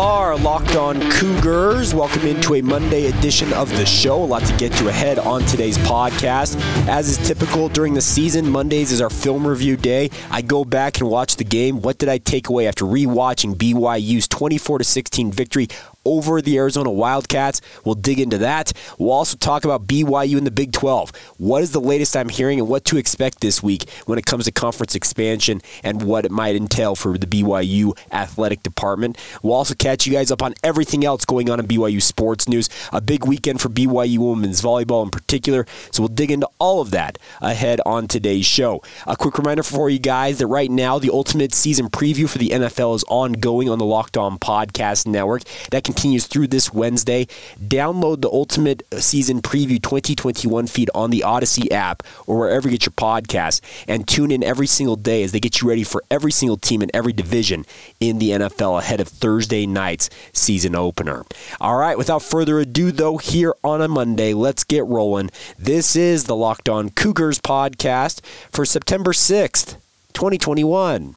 Are locked on Cougars. Welcome into a Monday edition of the show. A lot to get to ahead on today's podcast. As is typical during the season, Mondays is our film review day. I go back and watch the game. What did I take away after rewatching BYU's 24 16 victory over the Arizona Wildcats. We'll dig into that. We'll also talk about BYU in the Big 12. What is the latest I'm hearing and what to expect this week when it comes to conference expansion and what it might entail for the BYU athletic department. We'll also catch you guys up on everything else going on in BYU sports news. A big weekend for BYU women's volleyball in particular. So we'll dig into all of that ahead on today's show. A quick reminder for you guys that right now the ultimate season preview for the NFL is ongoing on the Locked On Podcast Network. That continues through this Wednesday. Download the Ultimate Season Preview 2021 feed on the Odyssey app or wherever you get your podcasts and tune in every single day as they get you ready for every single team in every division in the NFL ahead of Thursday night's season opener. All right, without further ado, though, here on a Monday, let's get rolling. This is the Locked On Cougars podcast for September 6th, 2021.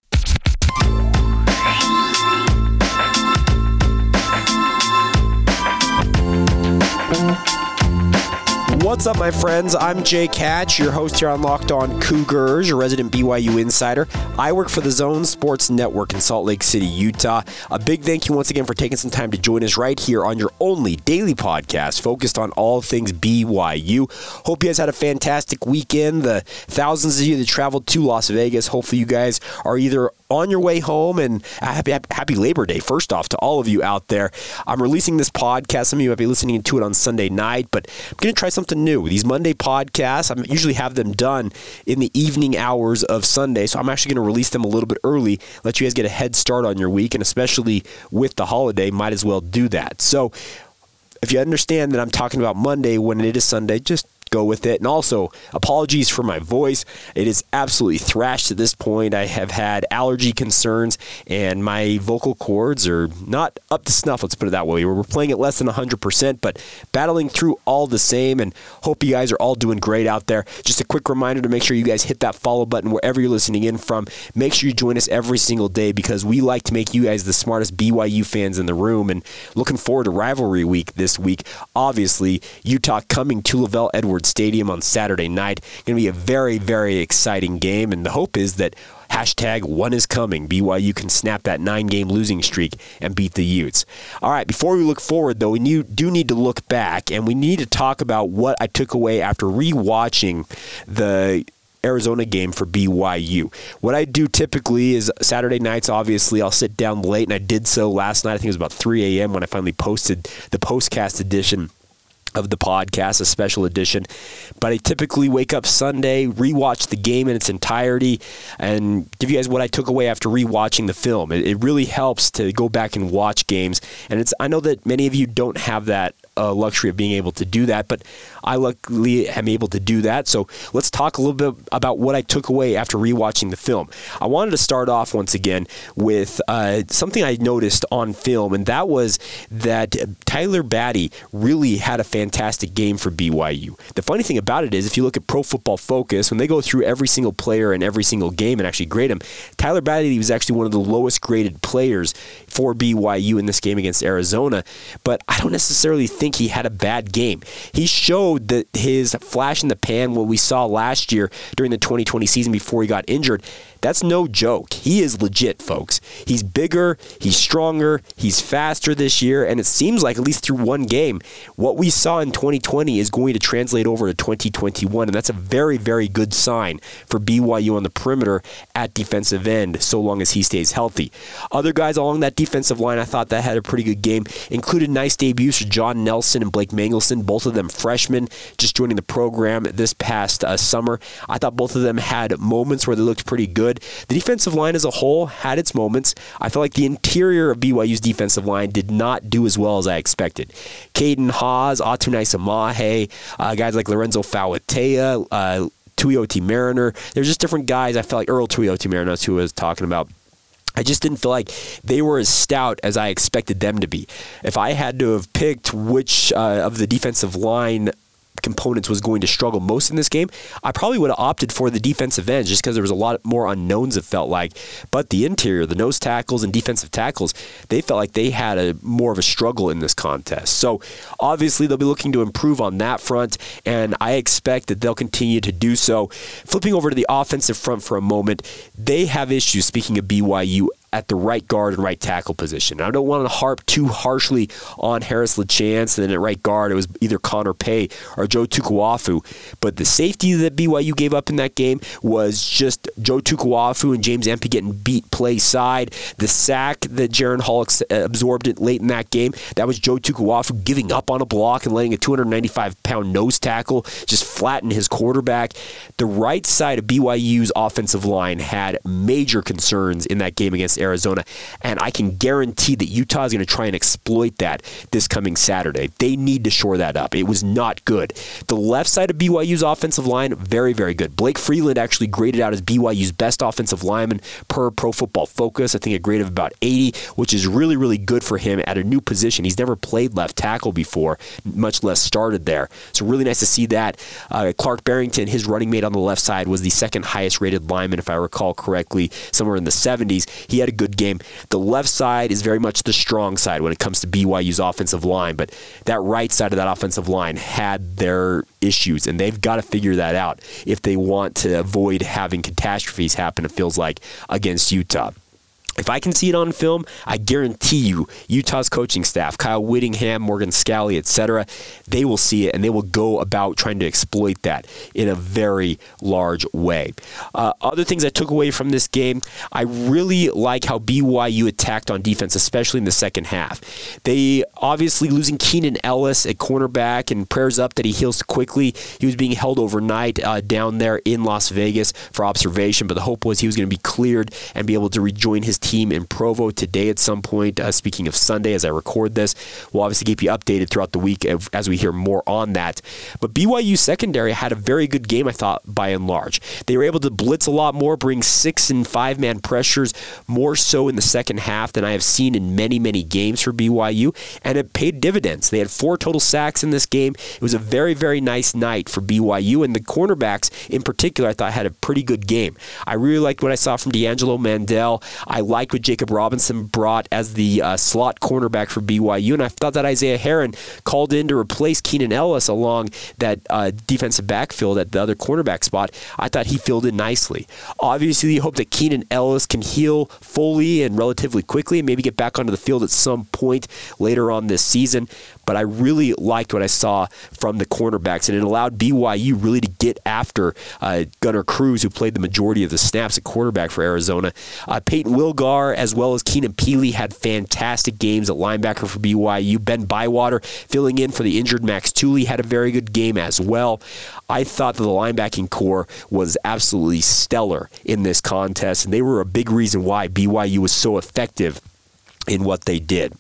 What's up, my friends? I'm Jake Hatch, your host here on Locked On Cougars, your resident BYU insider. I work for the Zone Sports Network in Salt Lake City, Utah. A big thank you once again for taking some time to join us right here on your only daily podcast focused on all things BYU. Hope you guys had a fantastic weekend. The thousands of you that traveled to Las Vegas, hopefully you guys are either on your way home and happy, happy Labor Day, first off, to all of you out there. I'm releasing this podcast. Some of you might be listening to it on Sunday night, but I'm going to try something new. These Monday podcasts, I usually have them done in the evening hours of Sunday, so I'm actually going to release them a little bit early, let you guys get a head start on your week, and especially with the holiday, might as well do that. So, if you understand that I'm talking about Monday when it is Sunday, just go with it. And also, apologies for my voice. It is absolutely thrashed at this point. I have had allergy concerns, and my vocal cords are not up to snuff, let's put it that way. We're playing at less than 100%, but battling through all the same, and hope you guys are all doing great out there. Just a quick reminder to make sure you guys hit that follow button wherever you're listening in from. Make sure you join us every single day because we like to make you guys the smartest BYU fans in the room, and looking forward to rivalry week this week. Obviously, Utah coming to LaVell Edwards Stadium on Saturday night. Going to be a very, very exciting game, and the hope is that Hashtag one is coming. BYU can snap that nine game losing streak and beat the Utes. All right, before we look forward, though, we do need to look back and we need to talk about what I took away after rewatching the Arizona game for BYU. What I do typically is Saturday nights, obviously, I'll sit down late, and I did so last night. I think it was about 3 a.m. when I finally posted the postcast edition of the podcast, a special edition. But I typically wake up Sunday, rewatch the game in its entirety, and give you guys what I took away after rewatching the film. It, it really helps to go back and watch games, and it's I know that many of you don't have that uh, luxury of being able to do that, but I luckily am able to do that. So let's talk a little bit about what I took away after rewatching the film. I wanted to start off once again with uh, something I noticed on film, and that was that Tyler Batty really had a fantastic game for BYU. The funny thing about it is, if you look at Pro Football Focus, when they go through every single player in every single game and actually grade them, Tyler Batty was actually one of the lowest graded players for BYU in this game against Arizona. But I don't necessarily think think he had a bad game. He showed that his flash in the pan, what we saw last year during the 2020 season before he got injured, that's no joke. He is legit, folks. He's bigger, he's stronger, he's faster this year, and it seems like, at least through one game, what we saw in 2020 is going to translate over to 2021, and that's a very, very good sign for BYU on the perimeter at defensive end, so long as he stays healthy. Other guys along that defensive line, I thought that had a pretty good game, included nice debuts for John Nelson and Blake Mangelson, both of them freshmen, just joining the program this past uh, summer. I thought both of them had moments where they looked pretty good good. The defensive line as a whole had its moments. I felt like the interior of BYU's defensive line did not do as well as I expected. Caden Haws, Atunaisa Mahe, uh, guys like Lorenzo Fauatea, uh, Tuioti Mariner. There's just different guys. I felt like Earl Tuioti Mariner, who I was talking about I just didn't feel like they were as stout as I expected them to be. If I had to have picked which uh, of the defensive line components was going to struggle most in this game, I probably would have opted for the defensive end just because there was a lot more unknowns, it felt like. But the interior, the nose tackles and defensive tackles, they felt like they had a more of a struggle in this contest. So obviously they'll be looking to improve on that front, and I expect that they'll continue to do so. Flipping over to the offensive front for a moment, they have issues, speaking of BYU, at the right guard and right tackle position. I don't want to harp too harshly on Harris LaChance, and then at right guard it was either Connor Pay or Joe Tukuafu. But the safety that BYU gave up in that game was just Joe Tukuafu and James Empey getting beat play side. The sack that Jaren Hall uh, absorbed it late in that game, that was Joe Tukuafu giving up on a block and letting a 295 pound nose tackle just flatten his quarterback. The right side of BYU's offensive line had major concerns in that game against Arizona. And I can guarantee that Utah is going to try and exploit that this coming Saturday. They need to shore that up. It was not good. The left side of BYU's offensive line, very, very good. Blake Freeland actually graded out as BYU's best offensive lineman per Pro Football Focus. I think a grade of about 80, which is really, really good for him at a new position. He's never played left tackle before, much less started there. So really nice to see that. Uh, Clark Barrington, his running mate on the left side, was the second highest rated lineman, if I recall correctly, somewhere in the 70s. He had a good game. The left side is very much the strong side when it comes to BYU's offensive line, but that right side of that offensive line had their issues, and they've got to figure that out if they want to avoid having catastrophes happen, it feels like, against Utah. If I can see it on film, I guarantee you, Utah's coaching staff, Kyle Whittingham, Morgan Scalley, etc., they will see it and they will go about trying to exploit that in a very large way. Uh, other things I took away from this game, I really like how BYU attacked on defense, especially in the second half. They obviously losing Keenan Ellis at cornerback, and prayers up that he heals quickly. He was being held overnight uh, down there in Las Vegas for observation, but the hope was he was going to be cleared and be able to rejoin his team in Provo today at some point. Uh, speaking of Sunday, as I record this, we'll obviously keep you updated throughout the week as we hear more on that. But BYU secondary had a very good game, I thought, by and large. They were able to blitz a lot more, bring six and five man pressures more so in the second half than I have seen in many, many games for BYU, and it paid dividends. They had four total sacks in this game. It was a very, very nice night for BYU, and the cornerbacks in particular, I thought had a pretty good game. I really liked what I saw from D'Angelo Mandell. I liked what Jacob Robinson brought as the uh, slot cornerback for BYU, and I thought that Isaiah Herron called in to replace Keenan Ellis along that uh, defensive backfield at the other cornerback spot. I thought he filled in nicely. Obviously, you hope that Keenan Ellis can heal fully and relatively quickly and maybe get back onto the field at some point later on this season but I really liked what I saw from the cornerbacks, and it allowed BYU really to get after uh, Gunner Cruz, who played the majority of the snaps at quarterback for Arizona. Uh, Payton Wilgar, as well as Keenan Pili, had fantastic games at linebacker for BYU. Ben Bywater, filling in for the injured Max Tooley, had a very good game as well. I thought that the linebacking corps was absolutely stellar in this contest, and they were a big reason why BYU was so effective in what they did.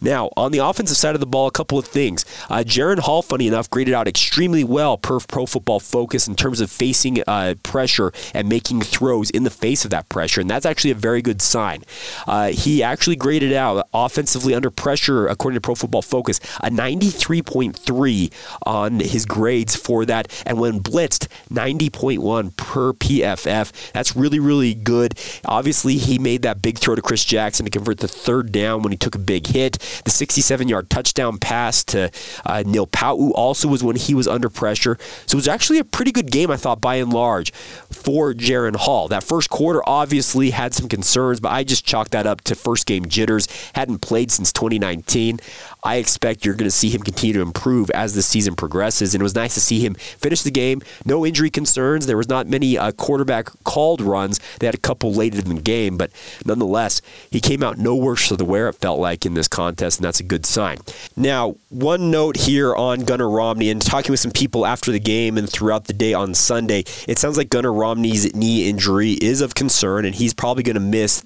Now, on the offensive side of the ball, a couple of things. Uh, Jaren Hall, funny enough, graded out extremely well per Pro Football Focus in terms of facing uh, pressure and making throws in the face of that pressure, and that's actually a very good sign. Uh, he actually graded out offensively under pressure, according to Pro Football Focus, a 93.3 on his grades for that, and when blitzed, 90.1 per PFF. That's really, really good. Obviously, he made that big throw to Chris Jackson to convert the third down when he took a big hit. The 67 yard touchdown pass to uh, Neil Pau also was when he was under pressure. So it was actually a pretty good game, I thought, by and large, for Jaren Hall. That first quarter obviously had some concerns, but I just chalked that up to first game jitters. Hadn't played since 2019. I expect you're going to see him continue to improve as the season progresses. And it was nice to see him finish the game. No injury concerns. There was not many uh, quarterback called runs. They had a couple late in the game, but nonetheless, he came out no worse for the wear, it felt like, in this contest, and that's a good sign. Now, one note here on Gunnar Romney, and talking with some people after the game and throughout the day on Sunday, it sounds like Gunnar Romney's knee injury is of concern, and he's probably going to miss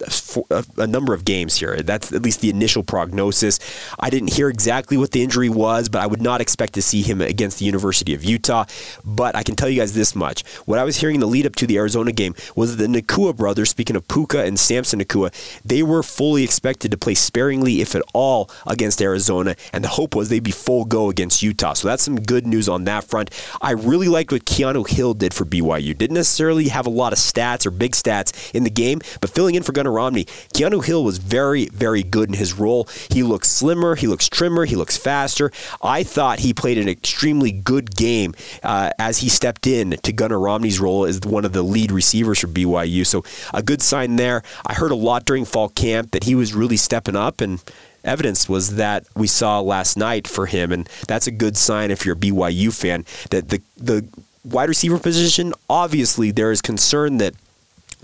a number of games here. That's at least the initial prognosis. I didn't hear exactly what the injury was, but I would not expect to see him against the University of Utah. But I can tell you guys this much. What I was hearing in the lead up to the Arizona game was that the Nacua brothers, speaking of Puka and Samson Nacua, they were fully expected to play sparingly, if at all, against Arizona, and the hope was they'd be full go against Utah. So that's some good news on that front. I really liked what Keanu Hill did for BYU. Didn't necessarily have a lot of stats or big stats in the game, but filling in for Gunnar Romney, Keanu Hill was very, very good in his role. He looks slimmer, he looks trimmer, he looks faster. I thought he played an extremely good game uh, as he stepped in to Gunnar Romney's role as one of the lead receivers for BYU. So a good sign there. I heard a lot during fall camp that he was really stepping up and evidence was that we saw last night for him, and that's a good sign if you're a BYU fan that the the wide receiver position obviously there is concern that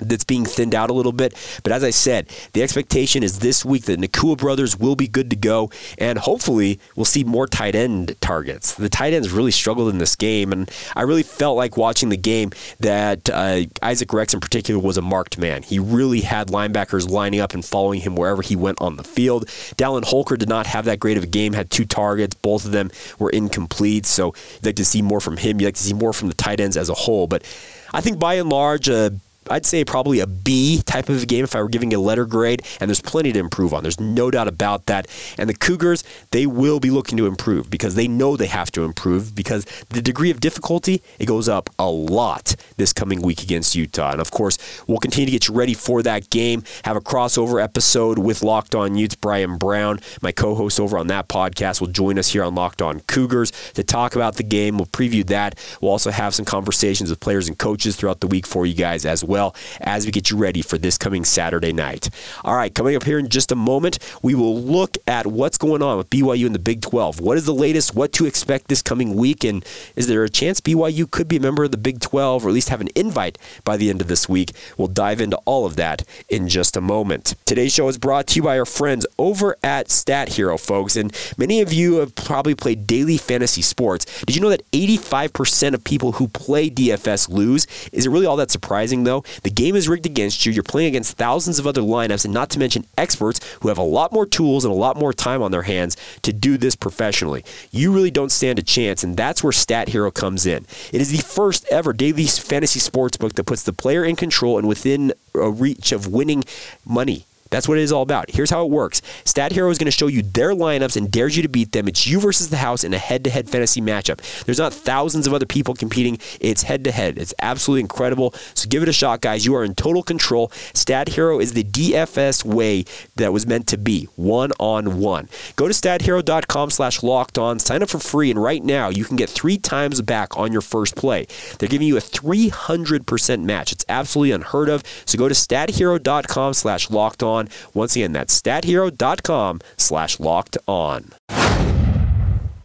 that's being thinned out a little bit. But as I said, the expectation is this week that Nacua brothers will be good to go, and hopefully we'll see more tight end targets. The tight ends really struggled in this game, and I really felt like watching the game that uh, Isaac Rex in particular was a marked man. He really had linebackers lining up and following him wherever he went on the field. Dallin Holker did not have that great of a game, had two targets. Both of them were incomplete, so you'd like to see more from him. You'd like to see more from the tight ends as a whole. But I think by and large, uh, I'd say probably a B type of a game if I were giving a letter grade, and there's plenty to improve on. There's no doubt about that. And the Cougars, they will be looking to improve because they know they have to improve because the degree of difficulty, it goes up a lot this coming week against Utah. And of course, we'll continue to get you ready for that game, have a crossover episode with Locked On Utes. Brian Brown, my co-host over on that podcast, will join us here on Locked On Cougars to talk about the game. We'll preview that. We'll also have some conversations with players and coaches throughout the week for you guys as well well as we get you ready for this coming Saturday night. All right, coming up here in just a moment, we will look at what's going on with BYU in the Big 12. What is the latest? What to expect this coming week? And is there a chance BYU could be a member of the Big 12 or at least have an invite by the end of this week? We'll dive into all of that in just a moment. Today's show is brought to you by our friends over at Stat Hero, folks. And many of you have probably played daily fantasy sports. Did you know that 85% of people who play DFS lose? Is it really all that surprising, though? The game is rigged against you. You're playing against thousands of other lineups, and not to mention experts who have a lot more tools and a lot more time on their hands to do this professionally. You really don't stand a chance, and that's where Stat Hero comes in. It is the first ever daily fantasy sports book that puts the player in control and within a reach of winning money that's what it is all about. Here's how it works Stat Hero is going to show you their lineups and dares you to beat them. It's you versus the house in a head to head fantasy matchup. There's not thousands of other people competing, it's head to head. It's absolutely incredible. So give it a shot, guys. You are in total control. Stat Hero is the DFS way that was meant to be one on one. Go to stathero.com slash locked on, sign up for free, and right now you can get three times back on your first play. They're giving you a 300% match. It's absolutely unheard of. So go to stathero.com slash locked on on. Once again, that's stathero.com slash locked on.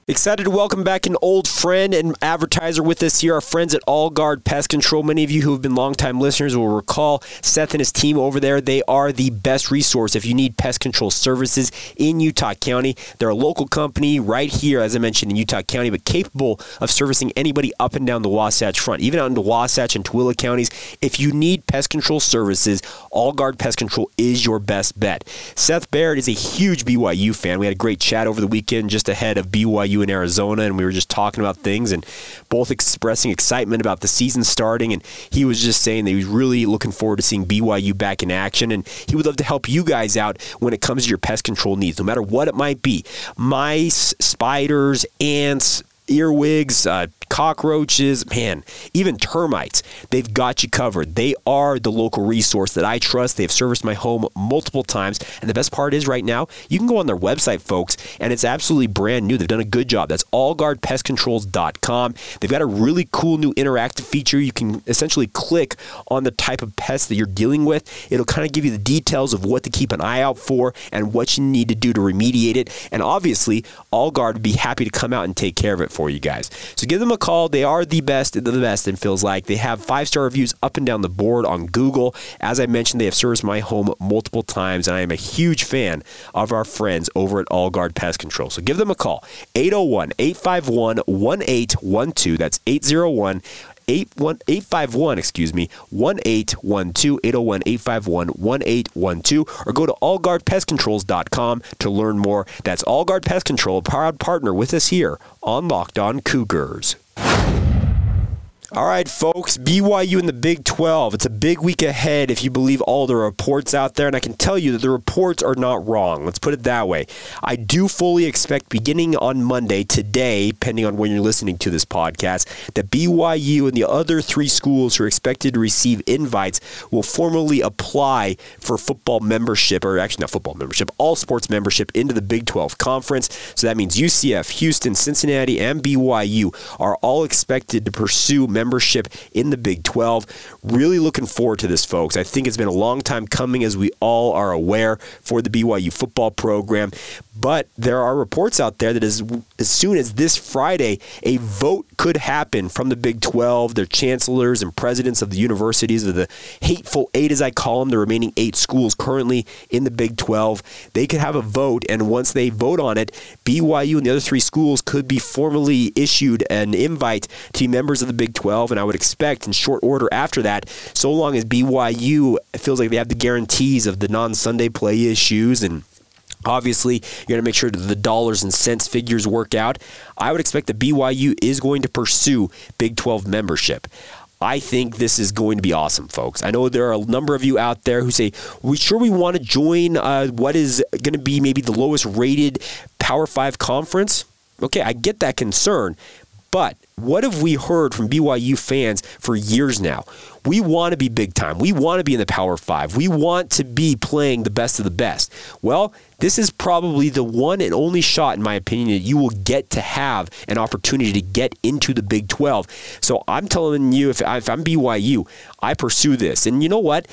Excited to welcome back an old friend and advertiser with us here, our friends at All Guard Pest Control. Many of you who have been longtime listeners will recall Seth and his team over there. They are the best resource if you need pest control services in Utah County. They're a local company right here, as I mentioned, in Utah County, but capable of servicing anybody up and down the Wasatch Front, even out into Wasatch and Tooele counties. If you need pest control services, All Guard Pest Control is your best bet. Seth Barrett is a huge BYU fan. We had a great chat over the weekend just ahead of BYU in Arizona, and we were just talking about things and both expressing excitement about the season starting. And he was just saying that he was really looking forward to seeing BYU back in action, and he would love to help you guys out when it comes to your pest control needs, no matter what it might be mice, spiders, ants, earwigs, uh, cockroaches, man, even termites. They've got you covered. They are the local resource that I trust. They've serviced my home multiple times. And the best part is right now, you can go on their website, folks, and it's absolutely brand new. They've done a good job. That's allguardpestcontrols.com. They've got a really cool new interactive feature. You can essentially click on the type of pest that you're dealing with. It'll kind of give you the details of what to keep an eye out for and what you need to do to remediate it. And obviously, Allguard would be happy to come out and take care of it for you guys. So give them a call. They are the best the best, it feels like. They have five star reviews up and down the board on Google. As I mentioned, they have serviced my home multiple times, and I am a huge fan of our friends over at All Guard Pest Control. So give them a call 801 851 1812. That's 801 851, excuse me, 1812 801 851 1812 or go to allguardpestcontrols.com to learn more. That's Allguard Pest Control, proud partner with us here on Locked On Cougars. All right, folks, BYU in the Big 12. It's a big week ahead if you believe all the reports out there, and I can tell you that the reports are not wrong. Let's put it that way. I do fully expect beginning on Monday, today, depending on when you're listening to this podcast, that BYU and the other three schools who are expected to receive invites will formally apply for football membership, or actually not football membership, all sports membership into the Big 12 Conference. So that means UCF, Houston, Cincinnati, and BYU are all expected to pursue membership in the Big 12. Really looking forward to this, folks. I think it's been a long time coming, as we all are aware, for the BYU football program. But there are reports out there that as, as soon as this Friday, a vote could happen from the Big 12, their chancellors and presidents of the universities, of the hateful eight, as I call them, the remaining eight schools currently in the Big 12. They could have a vote, and once they vote on it, BYU and the other three schools could be formally issued an invite to be members of the Big 12. And I would expect in short order after that, so long as BYU feels like they have the guarantees of the non Sunday play issues and Obviously, you're going to make sure that the dollars and cents figures work out. I would expect that BYU is going to pursue Big 12 membership. I think this is going to be awesome, folks. I know there are a number of you out there who say, "We sure we want to join uh, what is going to be maybe the lowest rated Power Five conference." Okay, I get that concern, but what have we heard from BYU fans for years now? We want to be big time. We want to be in the Power Five. We want to be playing the best of the best. Well, this is probably the one and only shot, in my opinion, that you will get to have an opportunity to get into the Big 12. So I'm telling you, if, if I'm BYU, I pursue this. And you know what?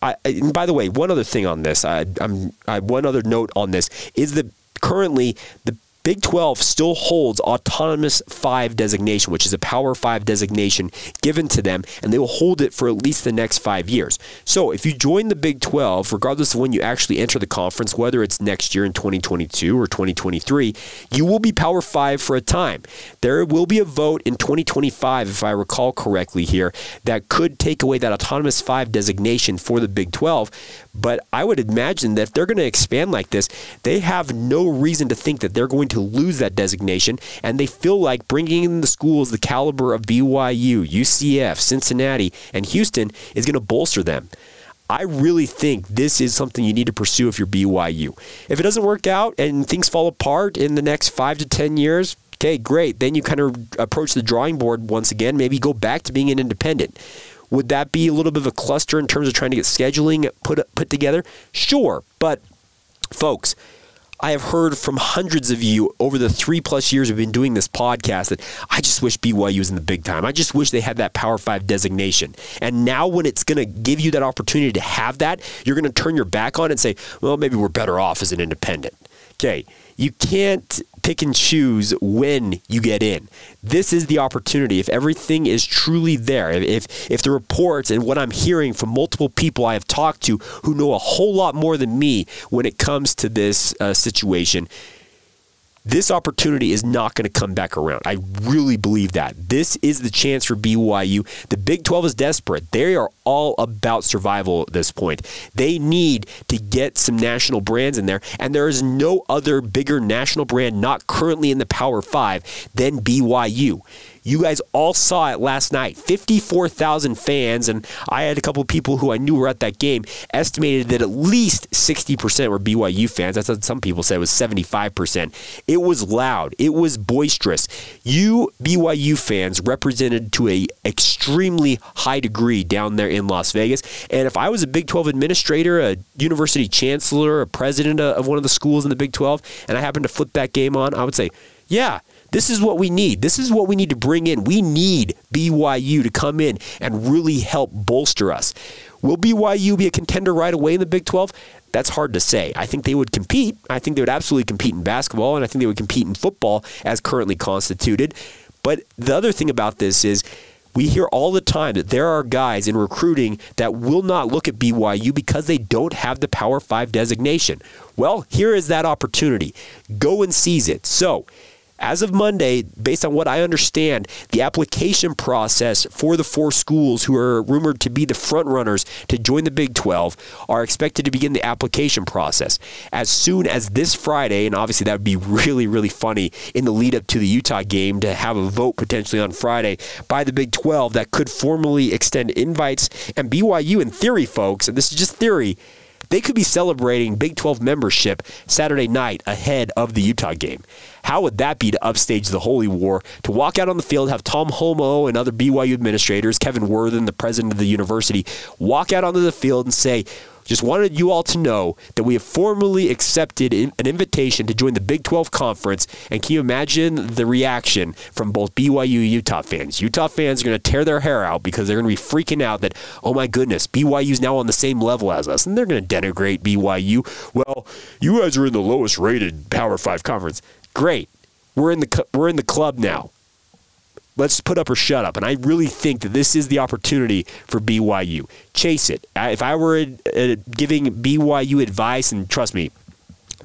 I, and by the way, one other thing on this, I, I'm I, one other note on this is that currently the Big 12 still holds autonomous 5 designation, which is a Power 5 designation given to them, and they will hold it for at least the next 5 years. So, if you join the Big 12, regardless of when you actually enter the conference, whether it's next year in 2022 or 2023, you will be Power 5 for a time. There will be a vote in 2025 if I recall correctly here that could take away that autonomous 5 designation for the Big 12, but I would imagine that if they're going to expand like this, they have no reason to think that they're going to lose that designation. And they feel like bringing in the schools the caliber of BYU, UCF, Cincinnati, and Houston is going to bolster them. I really think this is something you need to pursue if you're BYU. If it doesn't work out and things fall apart in the next five to 10 years, okay, great. Then you kind of approach the drawing board once again, maybe go back to being an independent. Would that be a little bit of a cluster in terms of trying to get scheduling put put together? Sure, but folks, I have heard from hundreds of you over the three plus years we've been doing this podcast that I just wish BYU was in the big time. I just wish they had that Power Five designation. And now, when it's going to give you that opportunity to have that, you're going to turn your back on it and say, well, maybe we're better off as an independent. Okay, you can't pick and choose when you get in. This is the opportunity. If everything is truly there, if if the reports and what I'm hearing from multiple people I have talked to who know a whole lot more than me when it comes to this uh, situation, this opportunity is not going to come back around. I really believe that. This is the chance for BYU. The Big 12 is desperate. They are all about survival at this point. They need to get some national brands in there, and there is no other bigger national brand not currently in the Power 5 than BYU. You guys all saw it last night. 54,000 fans, and I had a couple people who I knew were at that game, estimated that at least 60% were BYU fans. That's what some people said it was 75%. It was loud. It was boisterous. You BYU fans represented to a extremely high degree down there in Las Vegas. And if I was a Big 12 administrator, a university chancellor, a president of one of the schools in the Big 12, and I happened to flip that game on, I would say, yeah, this is what we need. This is what we need to bring in. We need BYU to come in and really help bolster us. Will BYU be a contender right away in the Big 12? That's hard to say. I think they would compete. I think they would absolutely compete in basketball, and I think they would compete in football as currently constituted. But the other thing about this is we hear all the time that there are guys in recruiting that will not look at BYU because they don't have the Power 5 designation. Well, here is that opportunity. Go and seize it. So, as of Monday, based on what I understand, the application process for the four schools who are rumored to be the front runners to join the Big 12 are expected to begin the application process as soon as this Friday. And obviously, that would be really, really funny in the lead up to the Utah game to have a vote potentially on Friday by the Big 12 that could formally extend invites. And BYU, in theory, folks, and this is just theory, they could be celebrating Big 12 membership Saturday night ahead of the Utah game. How would that be to upstage the Holy War, to walk out on the field, have Tom Holmoe and other BYU administrators, Kevin Worthen, the president of the university, walk out onto the field and say, just wanted you all to know that we have formally accepted an invitation to join the Big 12 Conference. And can you imagine the reaction from both BYU Utah fans? Utah fans are going to tear their hair out because they're going to be freaking out that, oh my goodness, BYU is now on the same level as us. And they're going to denigrate BYU. Well, you guys are in the lowest rated Power 5 conference. Great. We're in the, we're in the club now let's put up or shut up. And I really think that this is the opportunity for BYU. Chase it. If I were uh, giving BYU advice, and trust me,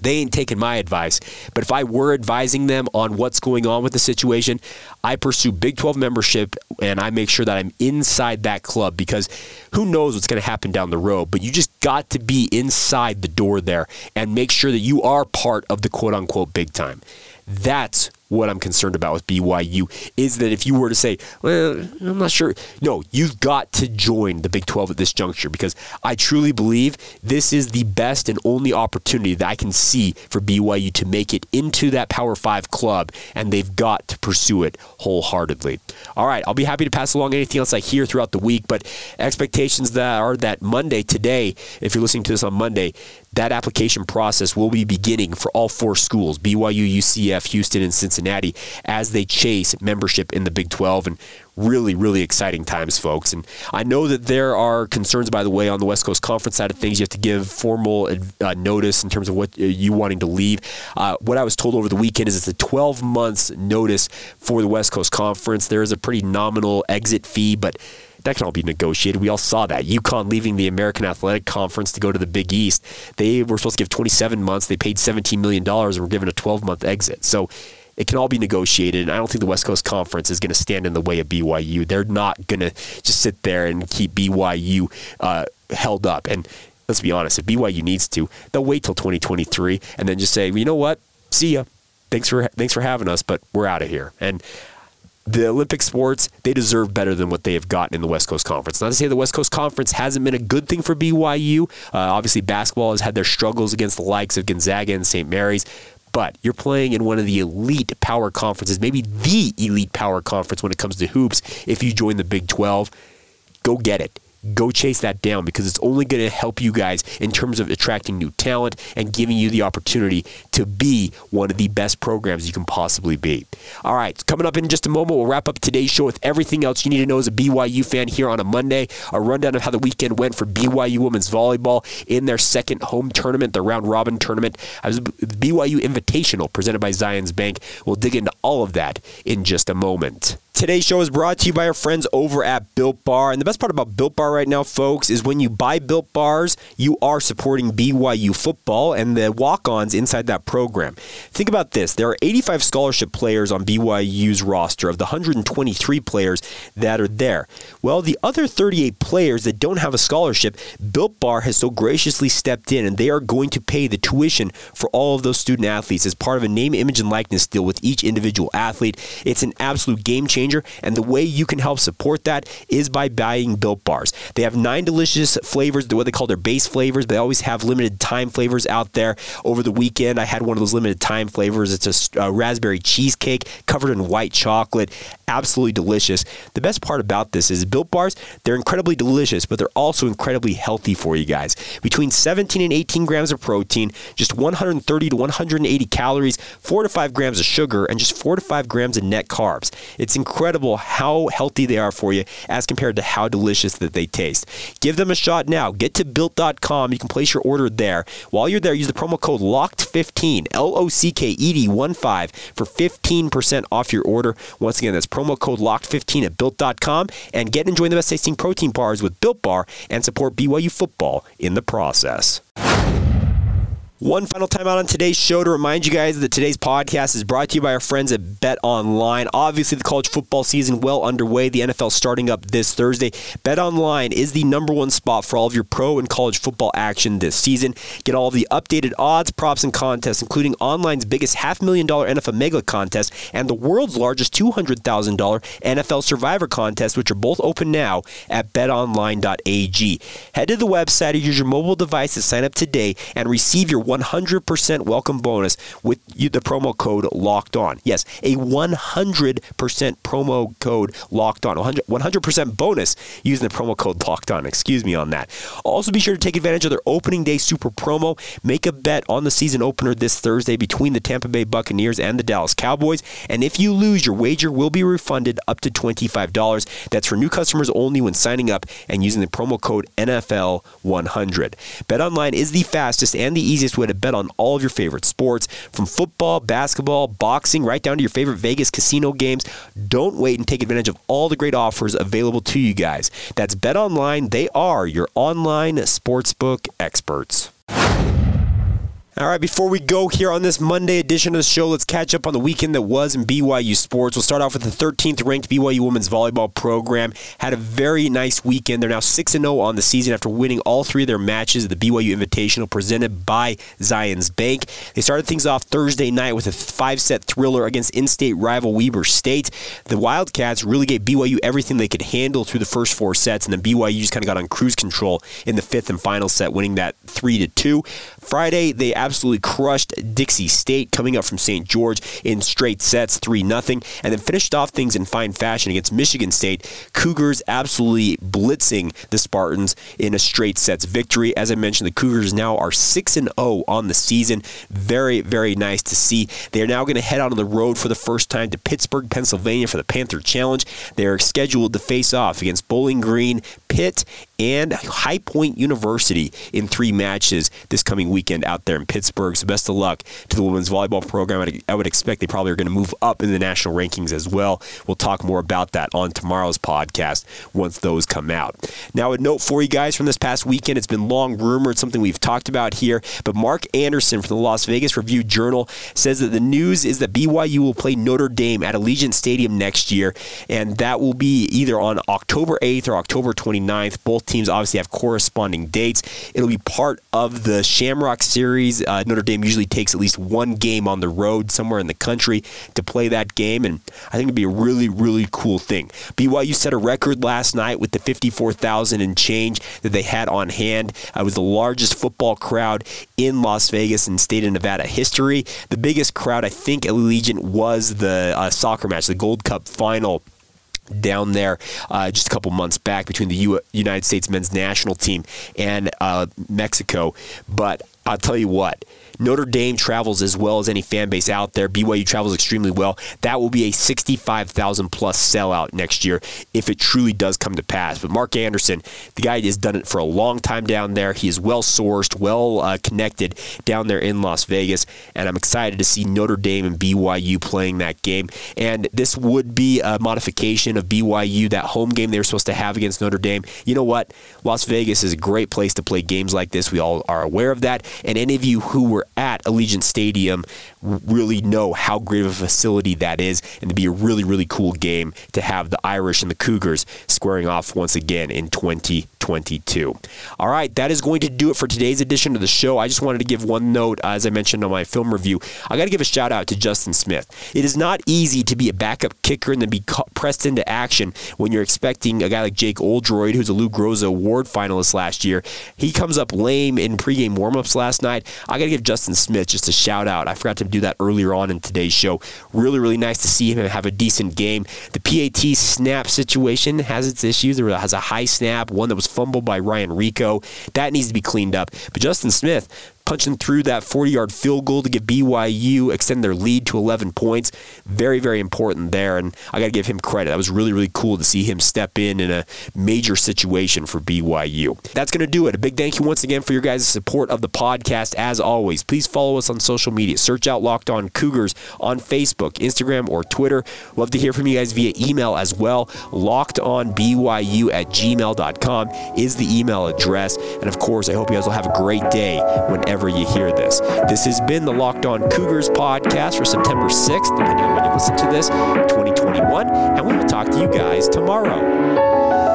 they ain't taking my advice. But if I were advising them on what's going on with the situation, I pursue Big 12 membership and I make sure that I'm inside that club because who knows what's going to happen down the road. But you just got to be inside the door there and make sure that you are part of the quote unquote big time. That's what I'm concerned about with BYU is that if you were to say, well, I'm not sure. No, you've got to join the Big 12 at this juncture because I truly believe this is the best and only opportunity that I can see for BYU to make it into that Power 5 club, and they've got to pursue it wholeheartedly. All right, I'll be happy to pass along anything else I hear throughout the week, but expectations that are that Monday, today, if you're listening to this on Monday, that application process will be beginning for all four schools BYU, UCF, Houston, and Cincinnati as they chase membership in the Big 12. And really, really exciting times, folks. And I know that there are concerns, by the way, on the West Coast Conference side of things. You have to give formal uh, notice in terms of what uh, you wanting to leave. Uh, what I was told over the weekend is it's a 12 months notice for the West Coast Conference. There is a pretty nominal exit fee, but that can all be negotiated. We all saw that. UConn leaving the American Athletic Conference to go to the Big East. They were supposed to give 27 months. They paid $17 million and were given a 12 month exit. So it can all be negotiated. And I don't think the West Coast Conference is going to stand in the way of BYU. They're not going to just sit there and keep BYU uh, held up. And let's be honest, if BYU needs to, they'll wait till 2023 and then just say, you know what? See ya. Thanks for thanks for having us, but we're out of here. And the Olympic sports, they deserve better than what they have gotten in the West Coast Conference. Not to say the West Coast Conference hasn't been a good thing for BYU. Uh, obviously, basketball has had their struggles against the likes of Gonzaga and St. Mary's. But you're playing in one of the elite power conferences, maybe the elite power conference when it comes to hoops. If you join the Big 12, go get it go chase that down because it's only going to help you guys in terms of attracting new talent and giving you the opportunity to be one of the best programs you can possibly be. All right, coming up in just a moment, we'll wrap up today's show with everything else you need to know as a BYU fan here on a Monday. A rundown of how the weekend went for BYU women's volleyball in their second home tournament, the round robin tournament. BYU Invitational presented by Zions Bank. We'll dig into all of that in just a moment. Today's show is brought to you by our friends over at Built Bar. And the best part about Built Bar right now, folks, is when you buy Built Bars, you are supporting BYU football and the walk ons inside that program. Think about this there are 85 scholarship players on BYU's roster of the 123 players that are there. Well, the other 38 players that don't have a scholarship, Built Bar has so graciously stepped in and they are going to pay the tuition for all of those student athletes as part of a name, image, and likeness deal with each individual athlete. It's an absolute game changer changer. And the way you can help support that is by buying Built Bars. They have nine delicious flavors, what they call their base flavors. They always have limited time flavors out there. Over the weekend, I had one of those limited time flavors. It's a, a raspberry cheesecake covered in white chocolate absolutely delicious. The best part about this is Built Bars, they're incredibly delicious, but they're also incredibly healthy for you guys. Between 17 and 18 grams of protein, just 130 to 180 calories, 4 to 5 grams of sugar, and just 4 to 5 grams of net carbs. It's incredible how healthy they are for you as compared to how delicious that they taste. Give them a shot now. Get to built.com. You can place your order there. While you're there, use the promo code LOCKED15, L O C K E D 1 5 for 15% off your order. Once again, that's promo code LOCKED15 at built.com and get enjoying the best tasting protein bars with Built Bar and support BYU football in the process. One final time out on today's show to remind you guys that today's podcast is brought to you by our friends at Bet Online. Obviously, the college football season well underway. The NFL starting up this Thursday. Bet Online is the number one spot for all of your pro and college football action this season. Get all of the updated odds, props, and contests, including online's biggest half million dollar NFL Mega Contest and the world's largest $200,000 NFL Survivor Contest, which are both open now at betonline.ag. Head to the website or use your mobile device to sign up today and receive your 100% welcome bonus with the promo code locked on. Yes, a 100% promo code locked on. 100, percent bonus using the promo code locked on. Excuse me on that. Also, be sure to take advantage of their opening day super promo. Make a bet on the season opener this Thursday between the Tampa Bay Buccaneers and the Dallas Cowboys. And if you lose, your wager will be refunded up to $25. That's for new customers only when signing up and using the promo code NFL100. BetOnline is the fastest and the easiest way to bet on all of your favorite sports, from football, basketball, boxing, right down to your favorite Vegas casino games. Don't wait and take advantage of all the great offers available to you guys. That's Bet Online. They are your online sportsbook experts. All right, before we go here on this Monday edition of the show, let's catch up on the weekend that was in BYU sports. We'll start off with the 13th ranked BYU women's volleyball program. Had a very nice weekend. They're now 6 0 on the season after winning all three of their matches at the BYU Invitational presented by Zions Bank. They started things off Thursday night with a five set thriller against in state rival Weber State. The Wildcats really gave BYU everything they could handle through the first four sets, and then BYU just kind of got on cruise control in the fifth and final set, winning that 3 to 2. Friday, they absolutely crushed Dixie State, coming up from St. George in straight sets, 3 0, and then finished off things in fine fashion against Michigan State. Cougars absolutely blitzing the Spartans in a straight sets victory. As I mentioned, the Cougars now are 6 0 on the season. Very, very nice to see. They are now going to head out on the road for the first time to Pittsburgh, Pennsylvania for the Panther Challenge. They are scheduled to face off against Bowling Green, Pitt, and High Point University in three matches this coming weekend out there in Pittsburgh. So best of luck to the women's volleyball program. I would expect they probably are going to move up in the national rankings as well. We'll talk more about that on tomorrow's podcast once those come out. Now, a note for you guys from this past weekend. It's been long rumored, something we've talked about here, but Mark Anderson from the Las Vegas Review Journal says that the news is that BYU will play Notre Dame at Allegiant Stadium next year, and that will be either on October 8th or October 29th. Both teams obviously have corresponding dates. It'll be part of the Shamrock Series. Uh, Notre Dame usually takes at least one game on the road somewhere in the country to play that game, and I think it'd be a really, really cool thing. BYU set a record last night with the 54,000 and change that they had on hand. Uh, it was the largest football crowd in Las Vegas and state of Nevada history. The biggest crowd, I think, at Allegiant was the uh, soccer match, the Gold Cup final down there uh, just a couple months back between the U- United States men's national team and uh, Mexico. But I'll tell you what, Notre Dame travels as well as any fan base out there. BYU travels extremely well. That will be a 65,000 plus sellout next year if it truly does come to pass. But Mark Anderson, the guy has done it for a long time down there. He is well sourced, well uh, connected down there in Las Vegas, and I'm excited to see Notre Dame and BYU playing that game. And this would be a modification of BYU, that home game they were supposed to have against Notre Dame. You know what? Las Vegas is a great place to play games like this. We all are aware of that. And any of you who were at Allegiant Stadium really know how great of a facility that is, and to be a really, really cool game to have the Irish and the Cougars squaring off once again in 2022. All right, that is going to do it for today's edition of the show. I just wanted to give one note, uh, as I mentioned on my film review. I got to give a shout out to Justin Smith. It is not easy to be a backup kicker and then be pressed into action when you're expecting a guy like Jake Oldroyd, who's a Lou Groza Award finalist last year. He comes up lame in pregame warmups last night. I got to give Justin Smith just a shout out. I forgot to do that earlier on in today's show. Really, really nice to see him have a decent game. The PAT snap situation has its issues. There has a high snap, one that was fumbled by Ryan Rehkow. That needs to be cleaned up. But Justin Smith, punching through that 40 yard field goal to give BYU extend their lead to 11 points. Very, very important there. And I got to give him credit. That was really, really cool to see him step in in a major situation for BYU. That's going to do it. A big thank you once again for your guys' support of the podcast. As always, please follow us on social media. Search out Locked On Cougars on Facebook, Instagram, or Twitter. Love to hear from you guys via email as well. LockedOnBYU at gmail.com is the email address. And of course, I hope you guys will have a great day whenever whenever you hear this. This has been the Locked On Cougars podcast for September 6th, depending on when you listen to this, 2021. And we will talk to you guys tomorrow.